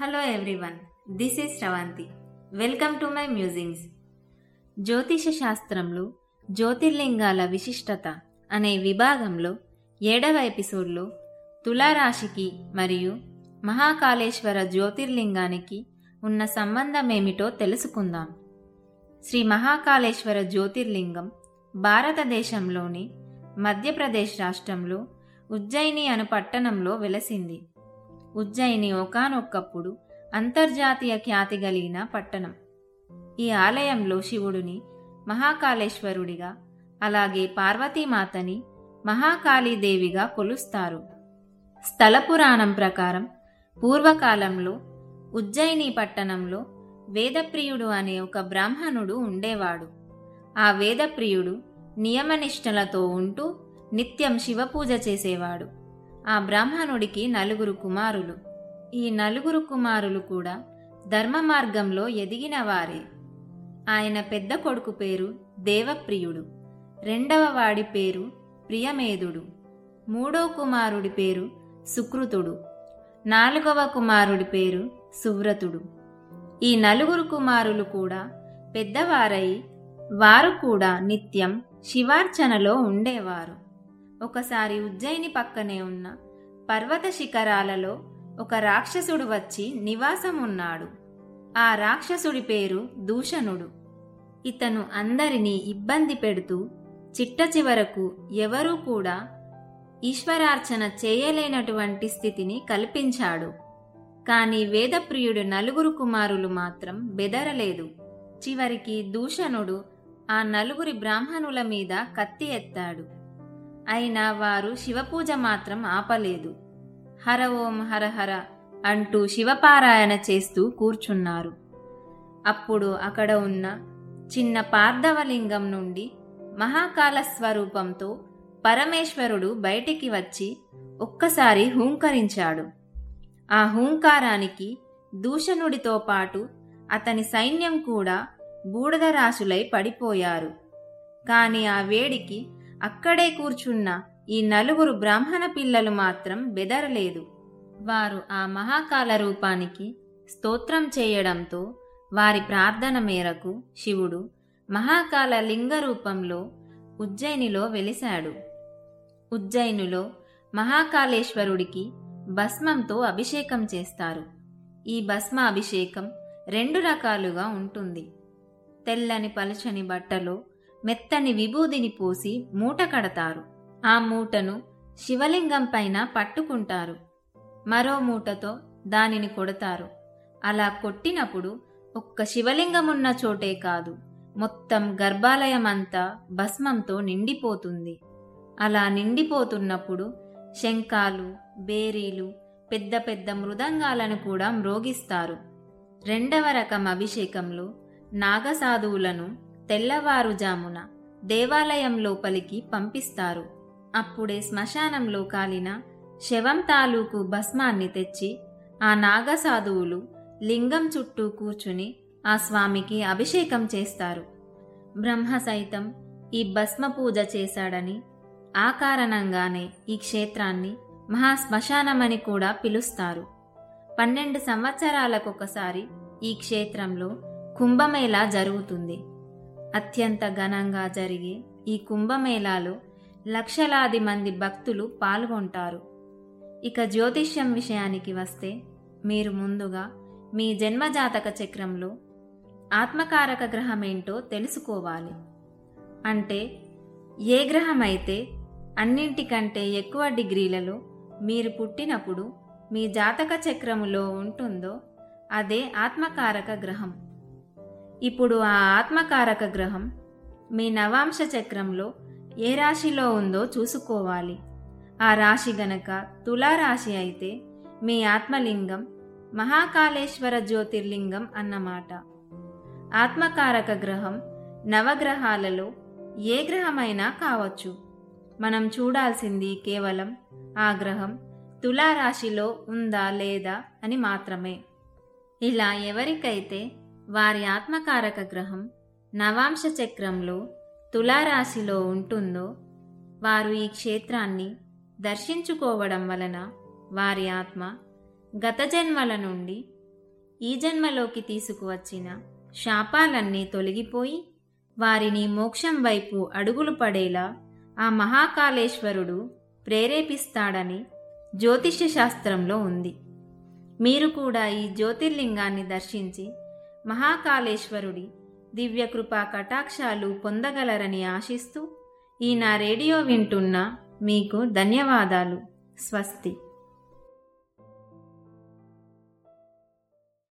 Hello everyone this is Sravanthi welcome to my musings జ్యోతిష శాస్త్రంలో జ్యోతిర్లింగాల విశిష్టత అనే విభాగంలో ఏడవ ఎపిసోడ్లో తులారాశికి మరియు మహాకాళేశ్వర జ్యోతిర్లింగానికి ఉన్న సంబంధమేమిటో తెలుసుకుందాం. శ్రీ మహాకాళేశ్వర జ్యోతిర్లింగం భారతదేశంలోని మధ్యప్రదేశ్ రాష్ట్రంలో ఉజ్జయిని అను పట్టణంలో వెలసింది. ఉజ్జయిని ఒకానొక్కప్పుడు అంతర్జాతీయ ఖ్యాతి గలిగిన పట్టణం. ఈ ఆలయంలో శివుడిని మహాకాళేశ్వరుడిగా అలాగే పార్వతీమాతని మహాకాళీదేవిగా కొలుస్తారు. స్థల పురాణం ప్రకారం పూర్వకాలంలో ఉజ్జయిని పట్టణంలో వేదప్రియుడు అనే ఒక బ్రాహ్మణుడు ఉండేవాడు. ఆ వేదప్రియుడు నియమనిష్టలతో ఉంటూ నిత్యం శివపూజ చేసేవాడు. ఆ బ్రాహ్మణుడికి నలుగురు కుమారులు. ఈ నలుగురు కుమారులు కూడా ధర్మ మార్గంలో ఎదిగిన వారే. ఆయన పెద్ద కొడుకు పేరు దేవప్రియుడు. రెండవ వాడి పేరు ప్రియమేధుడు. మూడో కుమారుడి పేరు సుకృతుడు. నాలుగవ కుమారుడి పేరు సువ్రతుడు. ఈ నలుగురు కుమారులు కూడా పెద్దవారై వారు కూడా నిత్యం శివార్చనలో ఉండేవారు. ఒకసారి ఉజ్జయిని పక్కనే ఉన్న పర్వత శిఖరాలలో ఒక రాక్షసుడు వచ్చి నివాసం ఉన్నాడు ఆ రాక్షసుడి పేరు దూషణుడు. ఇతను అందరినీ ఇబ్బంది పెడుతూ చిట్ట చివరకు ఎవరూ కూడా ఈశ్వరార్చన చేయలేనటువంటి స్థితిని కల్పించాడు. కాని వేదప్రియుడు నలుగురు కుమారులు మాత్రం బెదరలేదు. చివరికి దూషణుడు ఆ నలుగురి బ్రాహ్మణుల మీద కత్తి ఎత్తాడు. అయినా వారు శివపూజ మాత్రం ఆపలేదు. హర ఓం హర హర అంటూ శివపారాయణ చేస్తూ కూర్చున్నారు. అప్పుడు అక్కడ ఉన్న చిన్న పార్థవలింగం నుండి మహాకాల స్వరూపంతో పరమేశ్వరుడు బయటికి వచ్చి ఒక్కసారి హూంకరించాడు. ఆ హూంకారానికి దూషణుడితో పాటు అతని సైన్యం కూడా బూడిద రాశులై పడిపోయారు. కాని ఆ వేడికి అక్కడే కూర్చున్న ఈ నలుగురు బ్రాహ్మణ పిల్లలు మాత్రం బెదరలేదు. వారు ఆ మహాకాల రూపానికి స్తోత్రం చేయడంతో వారి ప్రార్థన మేరకు శివుడు మహాకాల లింగ రూపంలో ఉజ్జయినిలో వెలిశాడు. ఉజ్జయినిలో మహాకాళేశ్వరుడికి భస్మంతో అభిషేకం చేస్తారు. ఈ భస్మ అభిషేకం రెండు రకాలుగా ఉంటుంది. తెల్లని పలుచని బట్టలో మెత్తని విభూదిని పోసి మూట కడతారు. ఆ మూటను శివలింగం పైన పట్టుకుంటారు. మరో మూటతో దానిని కొడతారు. అలా కొట్టినప్పుడు ఒక్క శివలింగమున్న చోటే కాదు మొత్తం గర్భాలయమంతా భస్మంతో నిండిపోతుంది. అలా నిండిపోతున్నప్పుడు శంఖాలు బేరీలు పెద్ద పెద్ద మృదంగాలను కూడా మ్రోగిస్తారు. రెండవ రకం అభిషేకంలో నాగసాధువులను తెల్లవారుజామున దేవాలయం లోపలికి పంపిస్తారు. అప్పుడే శ్మశానంలో కాలిన శవం తాలూకు భస్మాన్ని తెచ్చి ఆ నాగసాధువులు లింగం చుట్టూ కూర్చుని ఆ స్వామికి అభిషేకం చేస్తారు. బ్రహ్మ సైతం ఈ భస్మ పూజ చేశాడని ఆ కారణంగానే ఈ క్షేత్రాన్ని మహాశ్మశానమని కూడా పిలుస్తారు. పన్నెండు సంవత్సరాలకొకసారి ఈ క్షేత్రంలో కుంభమేళా జరుగుతుంది. అత్యంత ఘనంగా జరిగే ఈ కుంభమేళాలో లక్షలాది మంది భక్తులు పాల్గొంటారు. ఇక జ్యోతిష్యం విషయానికి వస్తే మీరు ముందుగా మీ జన్మజాతక చక్రంలో ఆత్మకారక గ్రహమేంటో తెలుసుకోవాలి. అంటే ఏ గ్రహం అయితే అన్నింటికంటే ఎక్కువ డిగ్రీలలో మీరు పుట్టినప్పుడు మీ జాతక చక్రములో ఉంటుందో అదే ఆత్మకారక గ్రహం. ఇప్పుడు ఆ ఆత్మకారక గ్రహం మీ నవాంశ చక్రంలో ఏ రాశిలో ఉందో చూసుకోవాలి. ఆ రాశి గనక తులారాశి అయితే మీ ఆత్మలింగం మహాకాళేశ్వర జ్యోతిర్లింగం అన్నమాట. ఆత్మకారక గ్రహం నవగ్రహాలలో ఏ గ్రహమైనా కావచ్చు. మనం చూడాల్సింది కేవలం ఆ గ్రహం తులారాశిలో ఉందా లేదా అని మాత్రమే. ఇలా ఎవరికైతే వారి ఆత్మకారక గ్రహం నవాంశ చక్రంలో తులారాశిలో ఉంటుందో వారు ఈ క్షేత్రాన్ని దర్శించుకోవడం వలన వారి ఆత్మ గత జన్మల నుండి ఈ జన్మలోకి తీసుకువచ్చిన శాపాలన్నీ తొలగిపోయి వారిని మోక్షం వైపు అడుగులు పడేలా ఆ మహాకాళేశ్వరుడు ప్రేరేపిస్తాడని జ్యోతిష్య శాస్త్రంలో ఉంది. మీరు కూడా ఈ జ్యోతిర్లింగాన్ని దర్శించి మహాకాళేశ్వరుడి దివ్యకృపా కటాక్షాలు పొందగలరని ఆశిస్తూ ఈ నా రేడియో వింటున్న మీకు ధన్యవాదాలు. స్వస్తి.